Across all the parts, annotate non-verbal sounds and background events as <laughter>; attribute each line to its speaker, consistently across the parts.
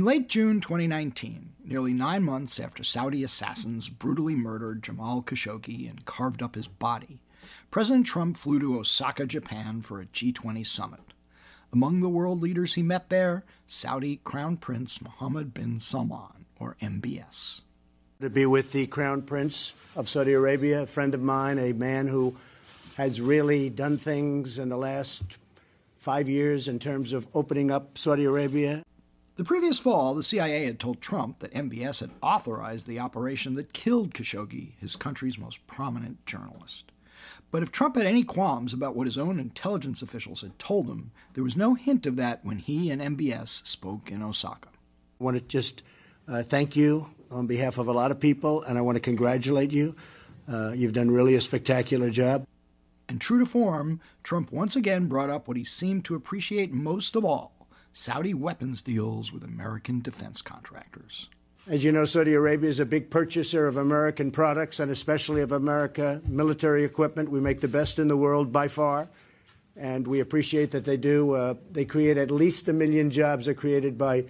Speaker 1: In late June 2019, nearly nine months after Saudi assassins brutally murdered Jamal Khashoggi and carved up his body, President Trump flew to Osaka, Japan for a G20 summit. Among the world leaders he met there, Saudi Crown Prince Mohammed bin Salman, or MBS.
Speaker 2: To be with the Crown Prince of Saudi Arabia, a friend of mine, a man who has really done things in the last five years in terms of opening up Saudi Arabia
Speaker 1: the previous fall, the CIA had told Trump that MBS had authorized the operation that killed Khashoggi, his country's most prominent journalist. But if Trump had any qualms about what his own intelligence officials had told him, there was no hint of that when he and MBS spoke in Osaka.
Speaker 2: I want to just uh, thank you on behalf of a lot of people, and I want to congratulate you. Uh, you've done really a spectacular job.
Speaker 1: And true to form, Trump once again brought up what he seemed to appreciate most of all Saudi weapons deals with American defense contractors.
Speaker 2: As you know, Saudi Arabia is a big purchaser of American products and especially of America military equipment. We make the best in the world by far, and we appreciate that they do. Uh, they create at least a million jobs are created by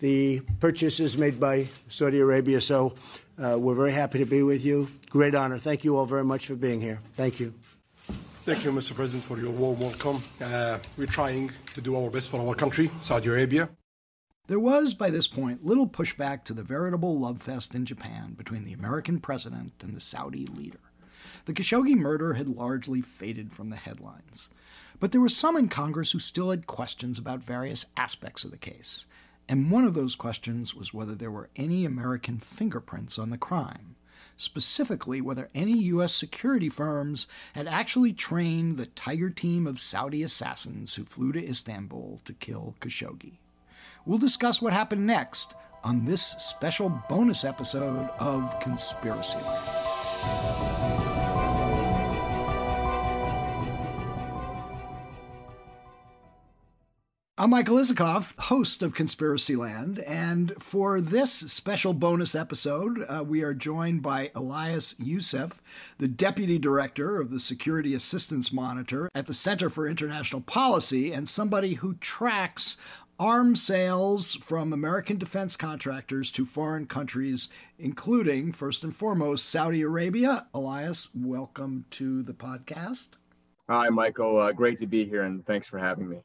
Speaker 2: the purchases made by Saudi Arabia. So uh, we're very happy to be with you. Great honor. Thank you all very much for being here. Thank you.
Speaker 3: Thank you, Mr. President, for your warm welcome. Uh, we're trying to do our best for our country, Saudi Arabia.
Speaker 1: There was, by this point, little pushback to the veritable love fest in Japan between the American president and the Saudi leader. The Khashoggi murder had largely faded from the headlines. But there were some in Congress who still had questions about various aspects of the case. And one of those questions was whether there were any American fingerprints on the crime specifically whether any U.S. security firms had actually trained the Tiger team of Saudi assassins who flew to Istanbul to kill Khashoggi. We'll discuss what happened next on this special bonus episode of Conspiracy. I'm Michael Isikoff, host of Conspiracy Land, and for this special bonus episode, uh, we are joined by Elias Yousif, the Deputy Director of the Security Assistance Monitor at the Center for International Policy, and somebody who tracks arms sales from American defense contractors to foreign countries, including, first and foremost, Saudi Arabia. Elias, welcome to the podcast.
Speaker 4: Hi, Michael. Uh, great to be here, and thanks for having me.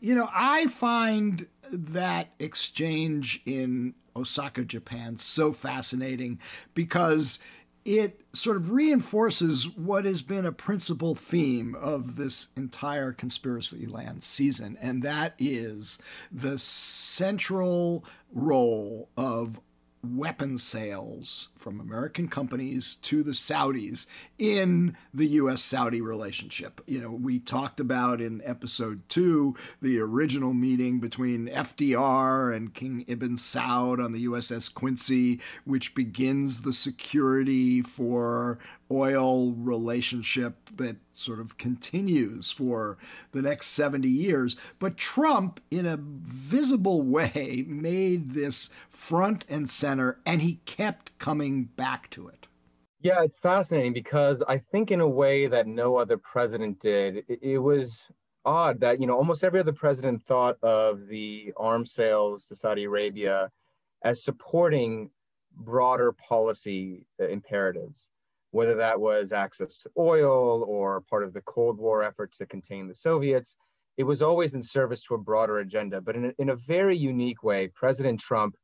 Speaker 1: You know, I find that exchange in Osaka, Japan, so fascinating because it sort of reinforces what has been a principal theme of this entire Conspiracy Land season, and that is the central role of weapon sales from American companies to the Saudis in the US Saudi relationship. You know, we talked about in episode two the original meeting between FDR and King Ibn Saud on the USS Quincy, which begins the security for oil relationship that sort of continues for the next 70 years. But Trump, in a visible way, made this front and center, and he kept coming back to it.
Speaker 5: Yeah, it's fascinating because I think, in a way that no other president did, it, it was odd that, you know, almost every other president thought of the arms sales to Saudi Arabia as supporting broader policy uh, imperatives whether that was access to oil or part of the Cold War effort to contain the Soviets. It was always in service to a broader agenda. But in a, in a very unique way, President Trump,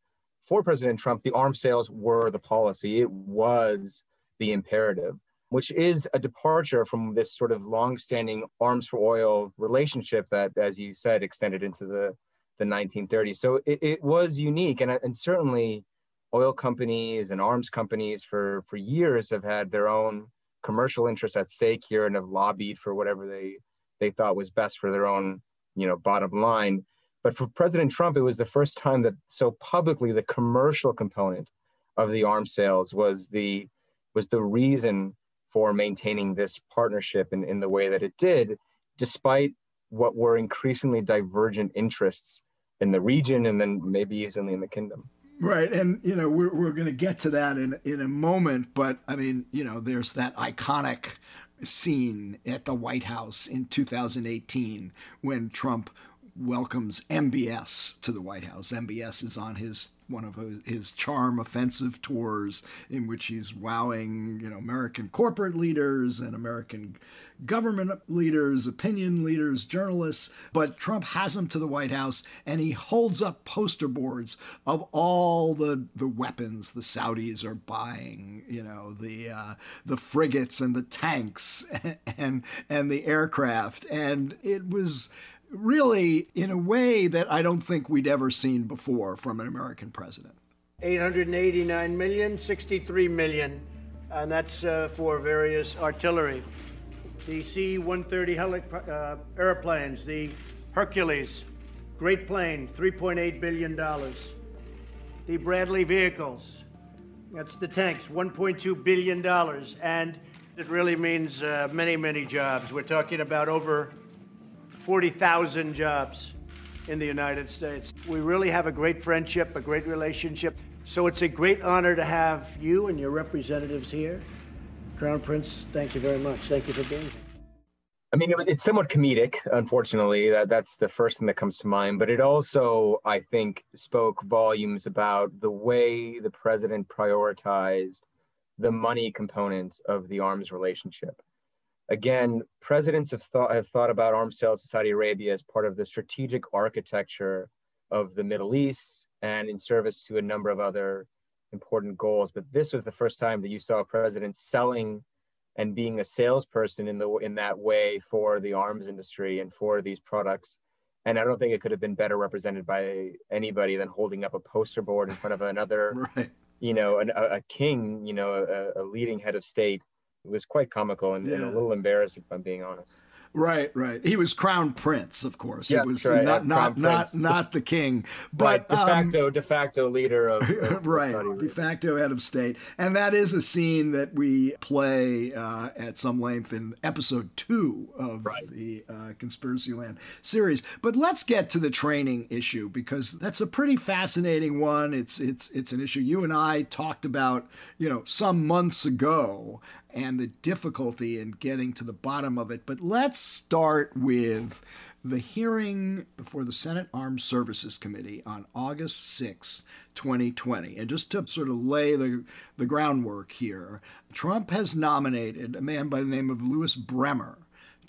Speaker 5: for President Trump, the arms sales were the policy, it was the imperative, which is a departure from this sort of long-standing arms for oil relationship that, as you said, extended into the, the 1930s. So it, it was unique. And, and certainly, oil companies and arms companies for, for years have had their own commercial interests at stake here and have lobbied for whatever they, they thought was best for their own, you know, bottom line. But for President Trump, it was the first time that so publicly the commercial component of the arms sales was the was the reason for maintaining this partnership in, in the way that it did, despite what were increasingly divergent interests in the region and then maybe easily in the kingdom.
Speaker 1: Right, and you know we're we're going to get to that in in a moment, but I mean, you know, there's that iconic scene at the White House in 2018 when Trump welcomes MBS to the White House. MBS is on his one of his charm offensive tours in which he's wowing, you know, American corporate leaders and American government leaders, opinion leaders, journalists. But Trump has him to the White House and he holds up poster boards of all the, the weapons the Saudis are buying, you know, the uh, the frigates and the tanks and, <laughs> and and the aircraft. And it was really in a way that I don't think we'd ever seen before from an American president.
Speaker 2: 889 million, 63 million, and that's uh, for various artillery. The C 130 heli- uh, airplanes, the Hercules, great plane, $3.8 billion. The Bradley vehicles, that's the tanks, $1.2 billion. And it really means uh, many, many jobs. We're talking about over 40,000 jobs in the United States. We really have a great friendship, a great relationship. So it's a great honor to have you and your representatives here. Crown Prince, thank you very much. Thank you for being here.
Speaker 5: I mean, it's somewhat comedic, unfortunately. That, that's the first thing that comes to mind. But it also, I think, spoke volumes about the way the president prioritized the money component of the arms relationship again, presidents have thought have thought about arms sales to Saudi Arabia as part of the strategic architecture of the Middle East and in service to a number of other important goals. But this was the first time that you saw a president selling and being a salesperson in the in that way for the arms industry and for these products. And I don't think it could have been better represented by anybody than holding up a poster board in front of another, <laughs> right. you know, an, a, a, king, you know, a, a leading head of state was quite comical and, yeah. and, a little embarrassing, if I'm being honest.
Speaker 1: Right, right. He was crown prince, of course.
Speaker 5: Yes,
Speaker 1: it was
Speaker 5: right.
Speaker 1: not not not, not the king, <laughs> but
Speaker 5: right. de facto um, de facto leader of,
Speaker 1: of <laughs> right de facto head of state, and that is a scene that we play uh, at some length in episode two of right. the uh, Conspiracy Land series. But let's get to the training issue because that's a pretty fascinating one. It's it's it's an issue you and I talked about, you know, some months ago and the difficulty in getting to the bottom of it. But let's start with the hearing before the Senate Armed Services Committee on August 6, 2020. And just to sort of lay the, the groundwork here, Trump has nominated a man by the name of Louis Bremer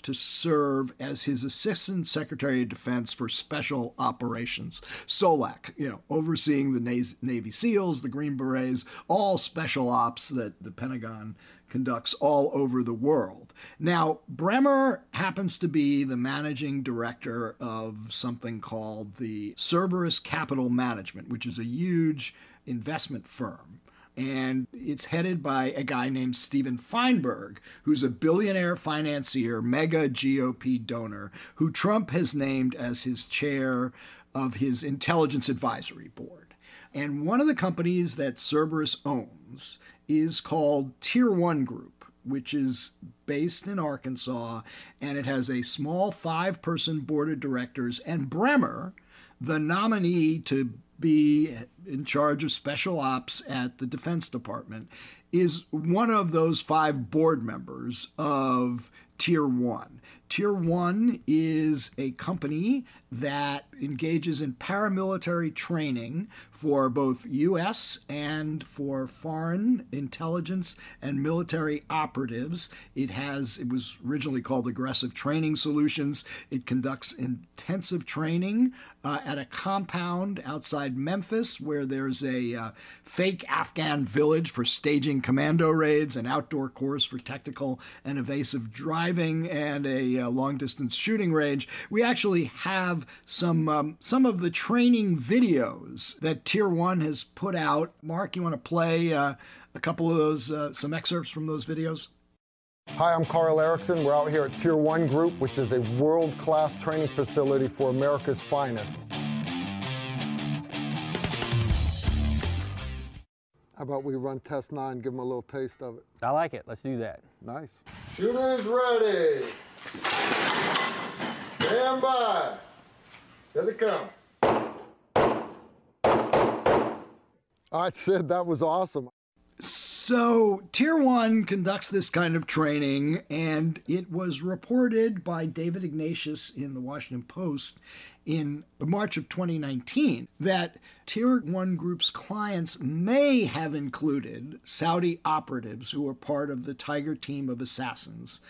Speaker 1: to serve as his assistant secretary of defense for special operations SO/LIC, you know, overseeing the Navy SEALs, the Green Berets, all special ops that the Pentagon conducts all over the world. Now, Bremer happens to be the managing director of something called the Cerberus Capital Management, which is a huge investment firm. And it's headed by a guy named Stephen Feinberg, who's a billionaire financier, mega GOP donor, who Trump has named as his chair of his intelligence advisory board. And one of the companies that Cerberus owns is called Tier 1 Group, which is based in Arkansas, and it has a small five person board of directors. And Bremer, the nominee to be in charge of special ops at the Defense Department, is one of those five board members of Tier 1. Tier 1 is a company that engages in paramilitary training for both U.S. and for foreign intelligence and military operatives. It has it was originally called Aggressive Training Solutions. It conducts intensive training uh, at a compound outside Memphis where there's a uh, fake Afghan village for staging commando raids, an outdoor course for tactical and evasive driving, and a uh, long distance shooting range. We actually have some um, some of the training videos that Tier One has put out. Mark, you want to play uh, a couple of those, uh, some excerpts from those videos?
Speaker 6: Hi, I'm Carl Erickson. We're out here at Tier 1 Group, which is a world class training facility for America's finest. How about we run test nine, give them a little taste of it?
Speaker 7: I like it. Let's do that.
Speaker 6: Nice. Shooters ready. Stand by. Here they come. All right, Sid, that was awesome.
Speaker 1: So, Tier 1 conducts this kind of training, and it was reported by David Ignatius in the Washington Post in March of 2019 that Tier 1 Group's clients may have included Saudi operatives who were part of the Tiger team of assassins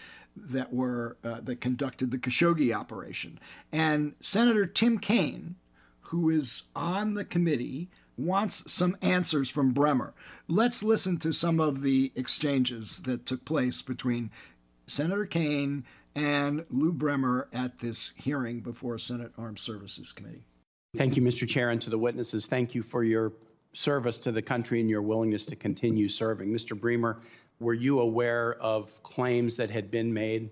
Speaker 1: that were uh, that conducted the Khashoggi operation. And Senator Tim Kaine, who is on the committee, wants some answers from Bremer. Let's listen to some of the exchanges that took place between Senator Kaine and Lou Bremer at this hearing before Senate Armed Services Committee.
Speaker 7: Thank you, Mr. Chair, and to the witnesses. Thank you for your service to the country and your willingness to continue serving. Mr. Bremer, were you aware of claims that had been made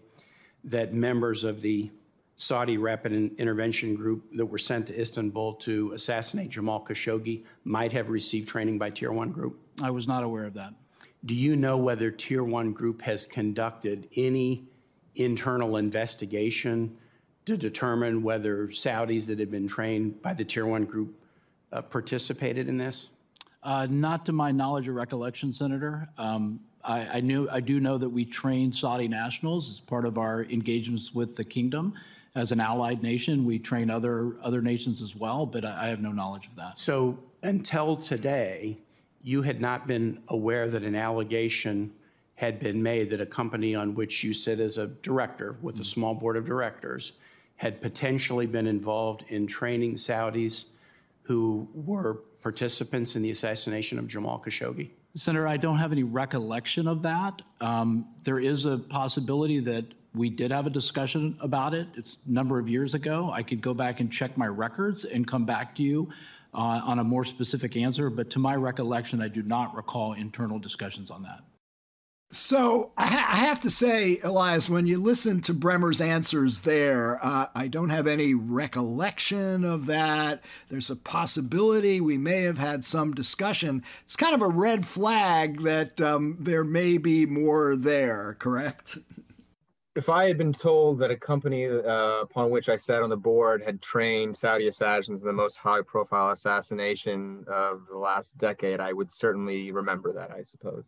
Speaker 7: that members of the Saudi Rapid Intervention Group that were sent to Istanbul to assassinate Jamal Khashoggi might have received training by Tier 1 Group?
Speaker 8: I was not aware of that.
Speaker 7: Do you know whether Tier 1 Group has conducted any internal investigation to determine whether Saudis that had been trained by the Tier 1 Group uh, participated in this?
Speaker 8: Uh, not to my knowledge or recollection, Senator. Um, I, I, knew I do know that we train Saudi nationals as part of our engagements with the kingdom as an allied nation. We train other other nations as well, but I, I have no knowledge of that.
Speaker 7: So until today, you had not been aware that an allegation had been made that a company on which you sit as a director with a mm-hmm. small board of directors had potentially been involved in training Saudis who were participants in the assassination of Jamal Khashoggi?
Speaker 8: Senator, I don't have any recollection of that. Um, there is a possibility that we did have a discussion about it. It's a number of years ago. I could go back and check my records and come back to you uh, on a more specific answer, but to my recollection, I do not recall internal discussions on that.
Speaker 1: So I, ha- I, have to say, Elias, when you listen to Bremer's answers there, uh, I don't have any recollection of that. There's a possibility we may have had some discussion. It's kind of a red flag that um, there may be more there, correct?
Speaker 5: If I had been told that a company uh, upon which I sat on the board had trained Saudi assassins in the most high profile assassination of the last decade, I would certainly remember that, I suppose.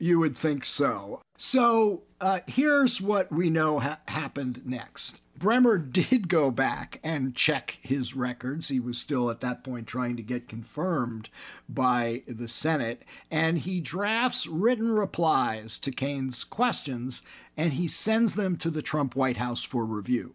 Speaker 1: You would think so. So uh, here's what we know ha- happened next. Bremer did go back and check his records. He was still at that point trying to get confirmed by the Senate. And he drafts written replies to Kaine's questions and he sends them to the Trump White House for review.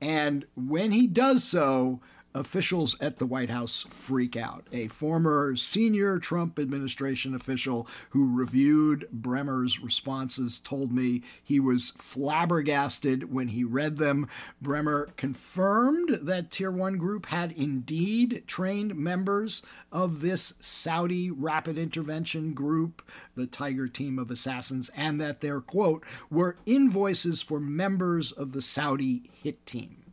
Speaker 1: And when he does so, officials at the White House freak out. A former senior Trump administration official who reviewed Bremer's responses told me he was flabbergasted when he read them. Bremer confirmed that Tier 1 Group had indeed trained members of this Saudi rapid intervention group, the Tiger team of assassins, and that their quote were invoices for members of the Saudi hit team.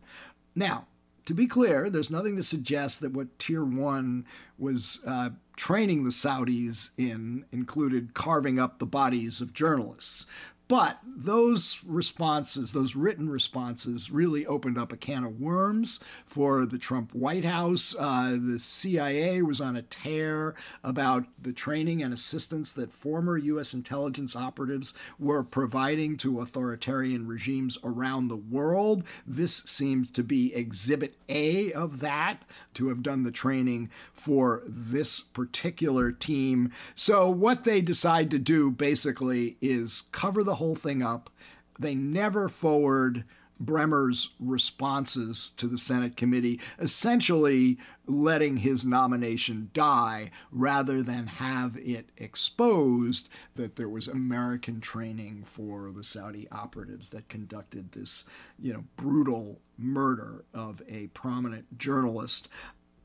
Speaker 1: Now, to be clear, there's nothing to suggest that what Tier 1 was uh, training the Saudis in included carving up the bodies of journalists. But those responses, those written responses, really opened up a can of worms for the Trump White House. Uh, the CIA was on a tear about the training and assistance that former U.S. intelligence operatives were providing to authoritarian regimes around the world. This seems to be exhibit A of that, to have done the training for this particular team. So, what they decide to do basically is cover the whole thing up. They never forward Bremer's responses to the Senate committee, essentially letting his nomination die rather than have it exposed that there was American training for the Saudi operatives that conducted this, you know, brutal murder of a prominent journalist.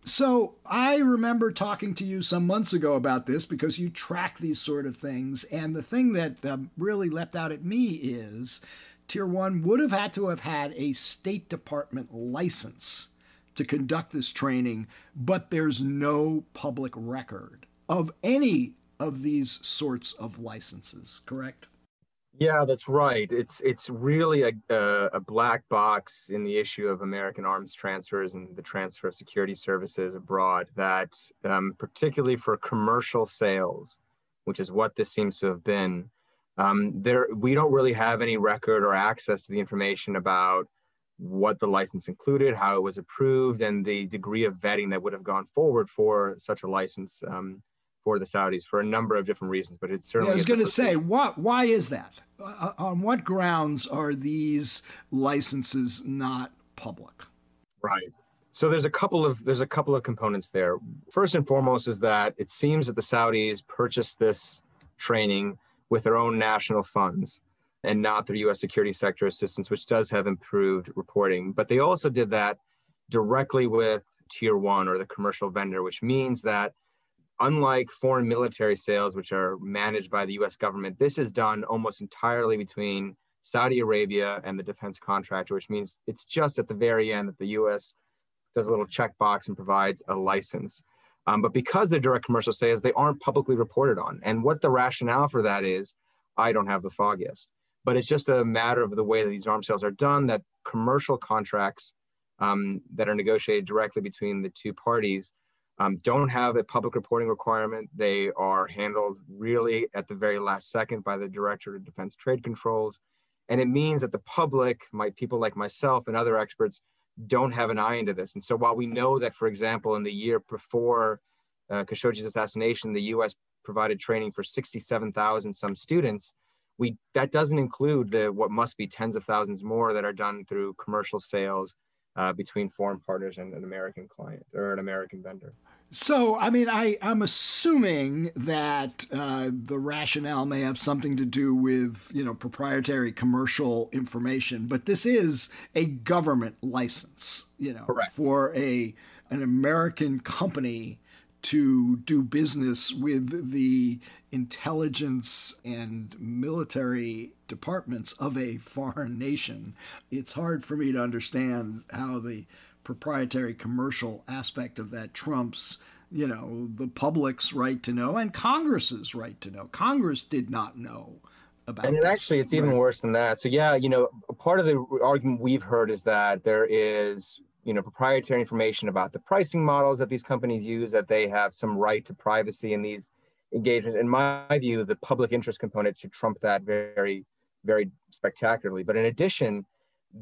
Speaker 1: So I remember talking to you some months ago about this because you track these sort of things. And the thing that um, really leapt out at me is Tier 1 would have had to have had a State Department license to conduct this training, but there's no public record of any of these sorts of licenses, correct?
Speaker 5: Yeah, that's right. It's it's really a, a, a, black box in the issue of American arms transfers and the transfer of security services abroad. That um, particularly for commercial sales, which is what this seems to have been, um, there we don't really have any record or access to the information about what the license included, how it was approved, and the degree of vetting that would have gone forward for such a license um, for the Saudis for a number of different reasons. But it's certainly.
Speaker 1: Yeah, I was going to say, what? Why is that? Uh, on what grounds are these licenses not public?
Speaker 5: Right. So there's a couple of there's a couple of components there. First and foremost is that it seems that the Saudis purchased this training with their own national funds and not through U.S. security sector assistance, which does have improved reporting. But they also did that directly with tier one or the commercial vendor, which means that unlike foreign military sales, which are managed by the US government, this is done almost entirely between Saudi Arabia and the defense contractor, which means it's just at the very end that the US does a little checkbox and provides a license. Um, but because they're direct commercial sales, they aren't publicly reported on. And what the rationale for that is, I don't have the foggiest but it's just a matter of the way that these arms sales are done that commercial contracts um, that are negotiated directly between the two parties um, don't have a public reporting requirement. They are handled really at the very last second by the Director of Defense Trade Controls. And it means that the public, my people like myself and other experts, don't have an eye into this. And so while we know that, for example, in the year before uh, Khashoggi's assassination, the US provided training for 67,000 some students, we that doesn't include the what must be tens of thousands more that are done through commercial sales uh, between foreign partners and an American client or an American vendor.
Speaker 1: So, I mean, I, I'm assuming that uh, the rationale may have something to do with, you know, proprietary commercial information, but this is a government license, you know,
Speaker 5: Correct.
Speaker 1: for a an American company to do business with the intelligence and military departments of a foreign nation, it's hard for me to understand how the proprietary commercial aspect of that trumps you know the public's right to know and congress's right to know. Congress did not know about
Speaker 5: and it
Speaker 1: this,
Speaker 5: actually it's even worse than that. So yeah you know part of the argument we've heard is that there is you know proprietary information about the pricing models that these companies use that they have some right to privacy in these engagements. In my view the public interest component should trump that very very spectacularly. But in addition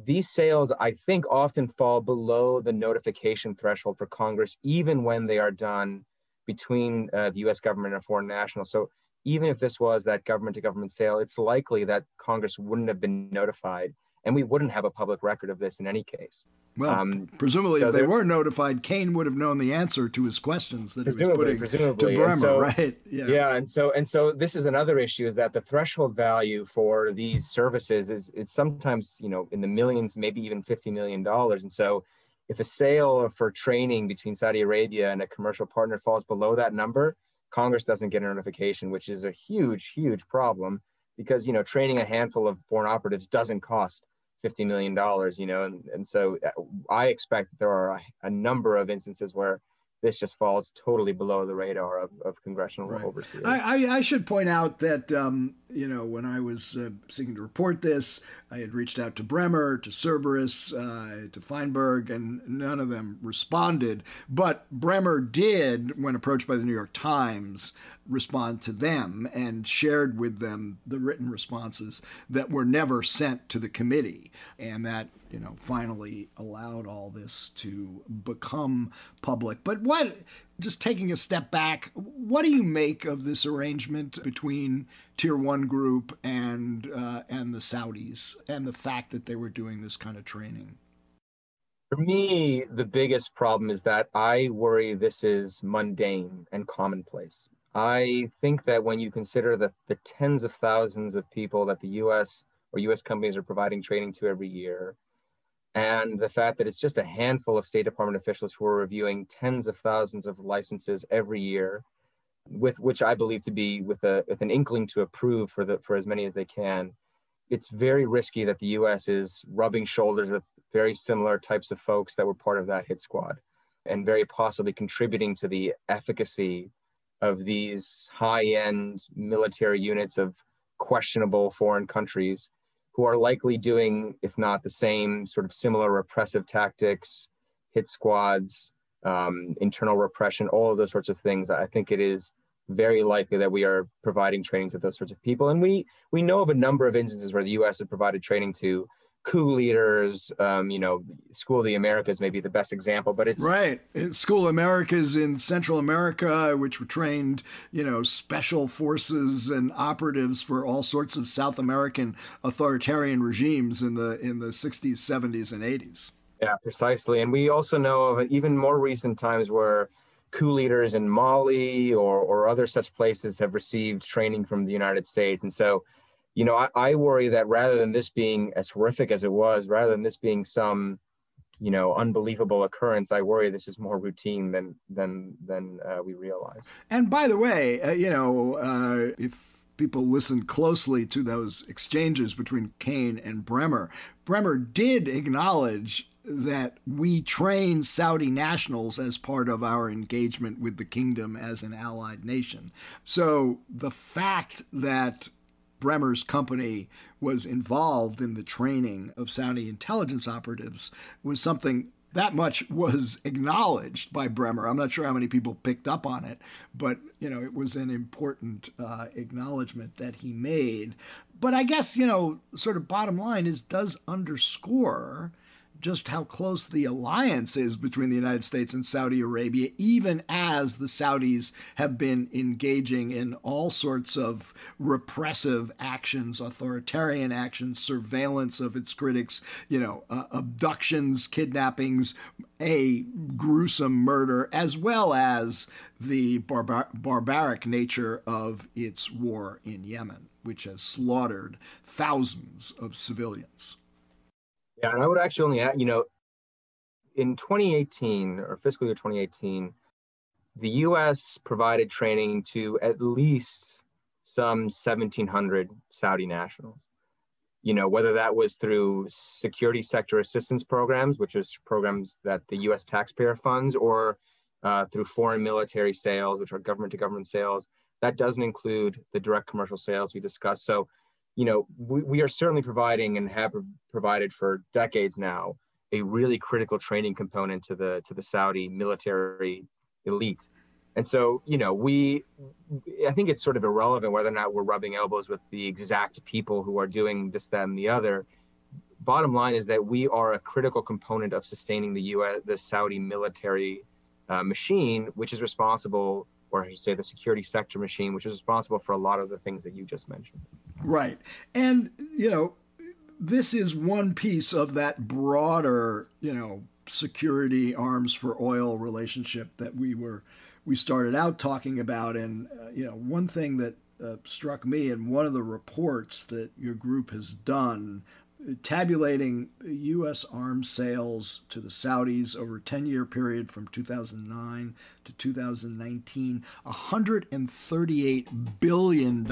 Speaker 5: these sales i think often fall below the notification threshold for congress even when they are done between uh, the us government and a foreign national. So even if this was that government to government sale it's likely that congress wouldn't have been notified and we wouldn't have a public record of this in any case
Speaker 1: Well,
Speaker 5: Um,
Speaker 1: presumably,
Speaker 5: so
Speaker 1: if they were notified, Kaine would have known the answer to his questions that he was putting
Speaker 5: presumably.
Speaker 1: to Bremer,
Speaker 5: so-
Speaker 1: right? Know.
Speaker 5: Yeah, and so and so this is another issue is that the threshold value for these services is it's sometimes you know in the millions, maybe even fifty million dollars. And so, if a sale for training between Saudi Arabia and a commercial partner falls below that number, Congress doesn't get a notification, which is a huge, huge problem because you know training a handful of foreign operatives doesn't cost fifty million dollars. You know, and and so uh, I expect that there are a, a number of instances where this just falls totally below the radar of, of congressional
Speaker 1: Right.
Speaker 5: oversight.
Speaker 1: I, I, I should point out that um, you know when I was uh, seeking to report this, I had reached out to Bremer, to Cerberus, uh, to Feinberg, and none of them responded. But Bremer did, when approached by the New York Times, respond to them and shared with them the written responses that were never sent to the committee, and that you know finally allowed all this to become public. But what? Just taking a step back, what do you make of this arrangement between Tier One Group and uh, and the Saudis, and the fact that they were doing this kind of training?
Speaker 5: For me, the biggest problem is that I worry this is mundane and commonplace. I think that when you consider the, the tens of thousands of people that the US or US companies are providing training to every year, and the fact that it's just a handful of State Department officials who are reviewing tens of thousands of licenses every year, with which I believe to be with a with an inkling to approve for the for as many as they can, it's very risky that the U.S. is rubbing shoulders with very similar types of folks that were part of that hit squad, and very possibly contributing to the efficacy of these high-end military units of questionable foreign countries who are likely doing, if not the same, sort of similar repressive tactics, hit squads, um, internal repression, all of those sorts of things. I think it is very likely that we are providing training to those sorts of people. And we we know of a number of instances where the U.S. has provided training to coup leaders. Um, you know, School of the Americas may be the best example, but it's
Speaker 1: right. School of Americas in Central America, which were trained, you know, special forces and operatives for all sorts of South American authoritarian regimes in the in the 60s, 70s, and 80s.
Speaker 5: Yeah, precisely. And we also know of even more recent times where coup leaders in Mali or, or other such places have received training from the United States. And so, you know, I, I, worry that rather than this being as horrific as it was, rather than this being some, you know, unbelievable occurrence, I worry this is more routine than than than uh, we realize.
Speaker 1: And by the way, uh, you know, uh, if people listen closely to those exchanges between Kaine and Bremer, Bremer did acknowledge that we train Saudi nationals as part of our engagement with the kingdom as an allied nation. So the fact that Bremer's company was involved in the training of Saudi intelligence operatives was something that much was acknowledged by Bremer. I'm not sure how many people picked up on it, but you know it was an important uh, acknowledgement that he made. But I guess you know, sort of bottom line is does underscore just how close the alliance is between the United States and Saudi Arabia, even as the Saudis have been engaging in all sorts of repressive actions, authoritarian actions, surveillance of its critics, you know, uh, abductions, kidnappings, a gruesome murder, as well as the barbar- barbaric nature of its war in Yemen, which has slaughtered thousands of civilians.
Speaker 5: Yeah, and I would actually only add, you know, in 2018 or fiscal year 2018, the U.S. provided training to at least some 1,700 Saudi nationals. You know, whether that was through security sector assistance programs, which is programs that the U.S. taxpayer funds, or uh, through foreign military sales, which are government to government sales. That doesn't include the direct commercial sales we discussed. So you know, we, we are certainly providing and have provided for decades now a really critical training component to the to the Saudi military elite. And so, you know, we I think it's sort of irrelevant whether or not we're rubbing elbows with the exact people who are doing this, that, and the other. Bottom line is that we are a critical component of sustaining the U.S. the Saudi military uh, machine, which is responsible, or I should say, the security sector machine, which is responsible for a lot of the things that you just mentioned.
Speaker 1: Right. And, you know, this is one piece of that broader, you know, security arms for oil relationship that we were we started out talking about and uh, you know one thing that uh, struck me in one of the reports that your group has done tabulating U.S. arms sales to the Saudis over a 10 year period from 2009 to 2019, $138 billion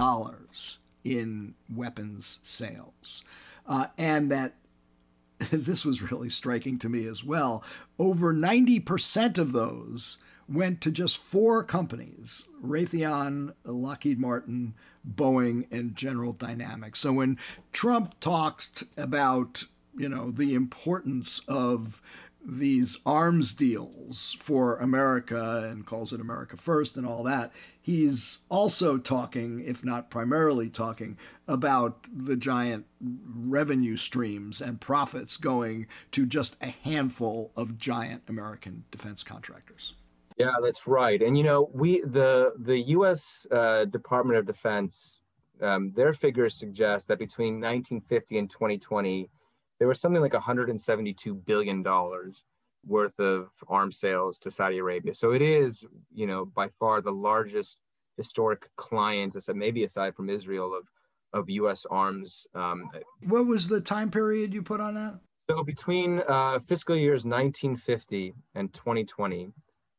Speaker 1: in weapons sales. Uh, and that <laughs> this was really striking to me as well. Over 90% of those went to just four companies Raytheon, Lockheed Martin, Boeing, and General Dynamics. So when Trump talked about you know the importance of these arms deals for America and calls it America first and all that. He's also talking, if not primarily talking, about the giant revenue streams and profits going to just a handful of giant American defense contractors.
Speaker 5: Yeah, that's right. And you know, we the the U.S. Uh, Department of Defense, um, their figures suggest that between 1950 and 2020 there was something like 172 billion dollars worth of arms sales to Saudi Arabia. So it is, you know, by far the largest historic client, maybe aside from Israel, of of U.S. arms. Um,
Speaker 1: what was the time period you put on that?
Speaker 5: So between uh, fiscal years 1950 and 2020,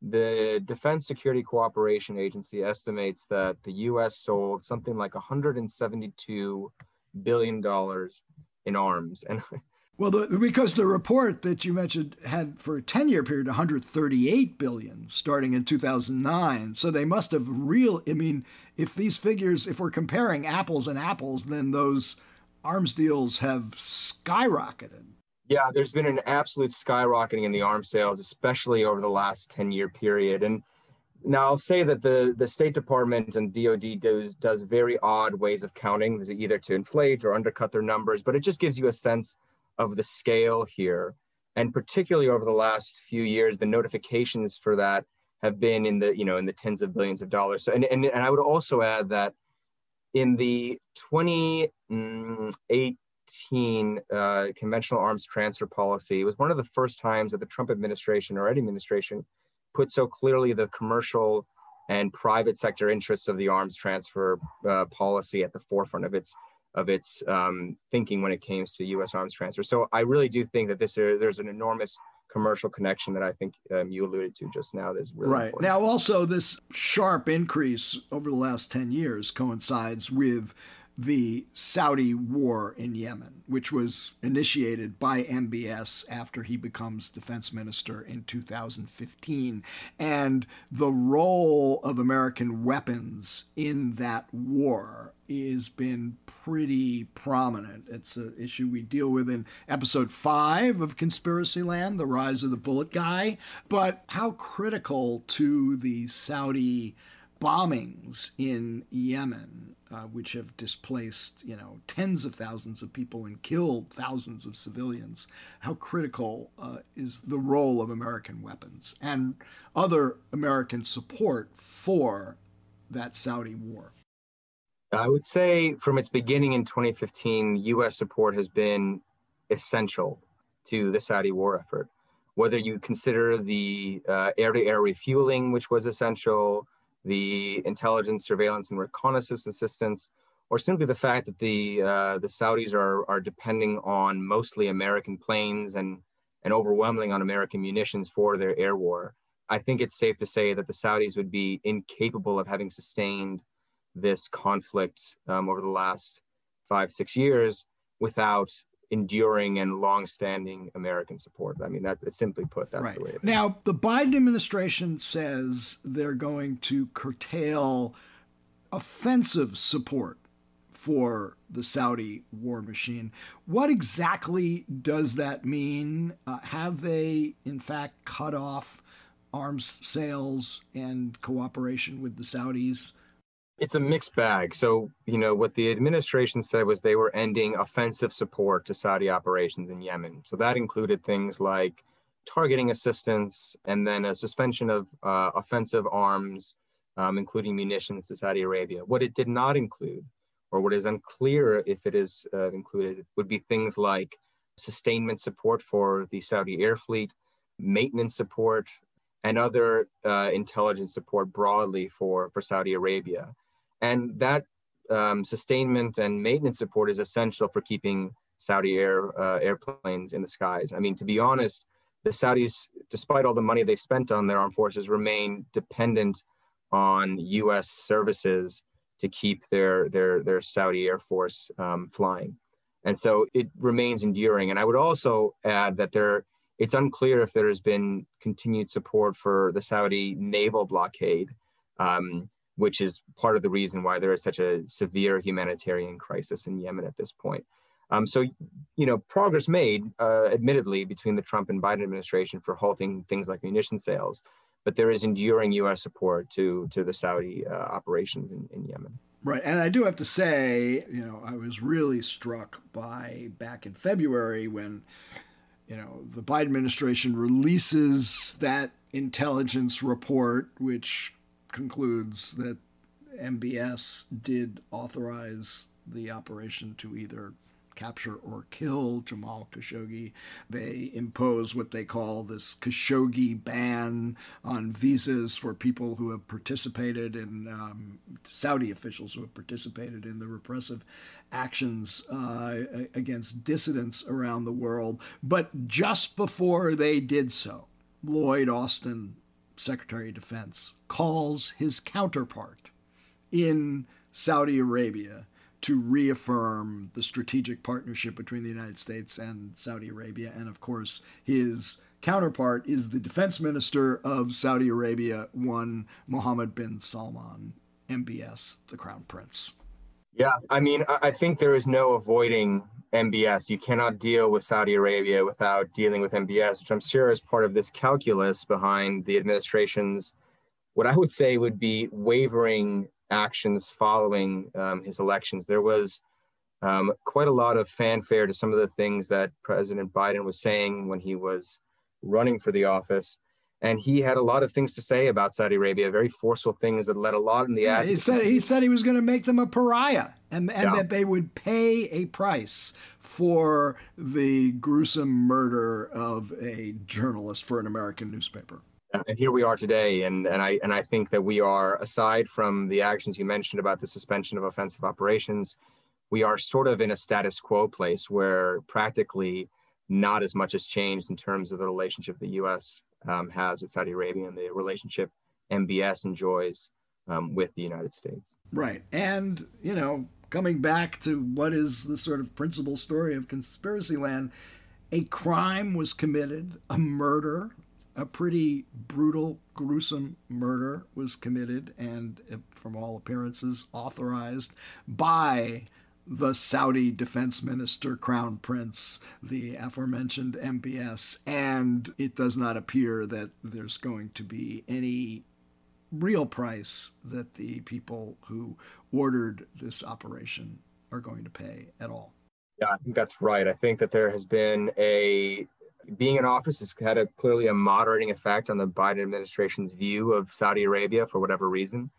Speaker 5: the Defense Security Cooperation Agency estimates that the U.S. sold something like 172 billion dollars in arms, and <laughs>
Speaker 1: Well, the, because the report that you mentioned had for a 10 year period 138 billion starting in 2009. So they must have real I mean, if these figures if we're comparing apples and apples, then those arms deals have skyrocketed.
Speaker 5: Yeah, there's been an absolute skyrocketing in the arms sales, especially over the last 10 year period. And now I'll say that the the State Department and DoD does does very odd ways of counting, either to inflate or undercut their numbers, but it just gives you a sense of the scale here. And particularly over the last few years, the notifications for that have been in the you know in the tens of billions of dollars. So and and, and I would also add that in the 2018 uh, conventional arms transfer policy, it was one of the first times that the Trump administration or any administration put so clearly the commercial and private sector interests of the arms transfer uh, policy at the forefront of its of its um, thinking when it came to U.S. arms transfer. So I really do think that this uh, there's an enormous commercial connection that I think um, you alluded to just now. That's really
Speaker 1: right
Speaker 5: important.
Speaker 1: now. Also, this sharp increase over the last ten years coincides with the Saudi war in Yemen, which was initiated by MBS after he becomes defense minister in 2015. And the role of American weapons in that war has been pretty prominent. It's an issue we deal with in episode five of Conspiracy Land, The Rise of the Bullet Guy. But how critical to the Saudi bombings in Yemen, uh, which have displaced, you know, tens of thousands of people and killed thousands of civilians. How critical uh, is the role of American weapons and other American support for that Saudi war?
Speaker 5: I would say from its beginning in 2015, U.S. support has been essential to the Saudi war effort. Whether you consider the air to air refueling, which was essential, the intelligence, surveillance, and reconnaissance assistance, or simply the fact that the uh, the Saudis are are depending on mostly American planes and and overwhelmingly on American munitions for their air war. I think it's safe to say that the Saudis would be incapable of having sustained this conflict um, over the last five six years without enduring and long-standing American support. I mean, that's simply put, that's
Speaker 1: right.
Speaker 5: the way it is.
Speaker 1: Now, the Biden administration says they're going to curtail offensive support for the Saudi war machine. What exactly does that mean? Uh, have they, in fact, cut off arms sales and cooperation with the Saudis?
Speaker 5: It's a mixed bag. So, you know, what the administration said was they were ending offensive support to Saudi operations in Yemen. So that included things like targeting assistance and then a suspension of uh, offensive arms, um, including munitions to Saudi Arabia. What it did not include, or what is unclear if it is uh, included, would be things like sustainment support for the Saudi air fleet, maintenance support, and other uh, intelligence support broadly for, for Saudi Arabia. And that um, sustainment and maintenance support is essential for keeping Saudi air uh, airplanes in the skies. I mean, to be honest, the Saudis, despite all the money they've spent on their armed forces, remain dependent on U.S. services to keep their their their Saudi Air Force um, flying, and so it remains enduring. And I would also add that there, it's unclear if there has been continued support for the Saudi naval blockade. Um, which is part of the reason why there is such a severe humanitarian crisis in Yemen at this point. Um, so, you know, progress made, uh, admittedly, between the Trump and Biden administration for halting things like munition sales, but there is enduring U.S. support to to the Saudi uh, operations in, in Yemen.
Speaker 1: Right, and I do have to say, you know, I was really struck by back in February when, you know, the Biden administration releases that intelligence report, which concludes that MBS did authorize the operation to either capture or kill Jamal Khashoggi. They impose what they call this Khashoggi ban on visas for people who have participated in um, Saudi officials who have participated in the repressive actions uh, against dissidents around the world. But just before they did so, Lloyd Austin, Secretary of Defense, calls his counterpart in Saudi Arabia to reaffirm the strategic partnership between the United States and Saudi Arabia. And of course, his counterpart is the defense minister of Saudi Arabia, one Mohammed bin Salman, MBS, the crown prince.
Speaker 5: Yeah, I mean, I think there is no avoiding MBS. You cannot deal with Saudi Arabia without dealing with MBS, which I'm sure is part of this calculus behind the administration's what I would say would be wavering actions following um, his elections. There was um, quite a lot of fanfare to some of the things that President Biden was saying when he was running for the office. And he had a lot of things to say about Saudi Arabia, very forceful things that led a lot in the ad.
Speaker 1: He said he said he was going to make them a pariah, and, and yeah. that they would pay a price for the gruesome murder of a journalist for an American newspaper.
Speaker 5: And here we are today and and i and i think that we are aside from the actions you mentioned about the suspension of offensive operations we are sort of in a status quo place where practically not as much has changed in terms of the relationship the us um, has with saudi arabia and the relationship mbs enjoys um, with the united states.
Speaker 1: Right. And you know coming back to what is the sort of principal story of conspiracy land a crime was committed a murder a pretty brutal, gruesome murder was committed, and from all appearances, authorized by the Saudi defense minister, Crown Prince, the aforementioned MBS, and it does not appear that there's going to be any real price that the people who ordered this operation are going to pay at all.
Speaker 5: Yeah, I think that's right. I think that there has been a being in office has had a clearly a moderating effect on the Biden administration's view of Saudi Arabia for whatever reason.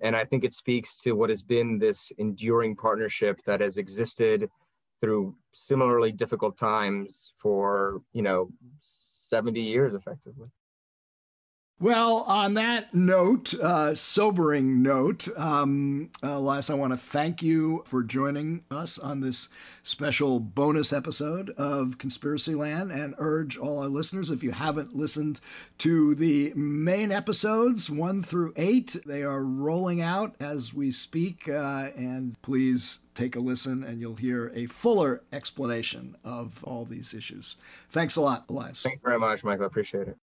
Speaker 5: And I think it speaks to what has been this enduring partnership that has existed through similarly difficult times for, you know, 70 years effectively.
Speaker 1: Well, on that note, uh, sobering note, um, uh, I want to thank you for joining us on this special bonus episode of Conspiracy Land and urge all our listeners, if you haven't listened to the main episodes, one through eight, they are rolling out as we speak. Uh, and please take a listen and you'll hear a fuller explanation of all these issues. Thanks a lot, Elias.
Speaker 5: you very much, Michael. I appreciate it.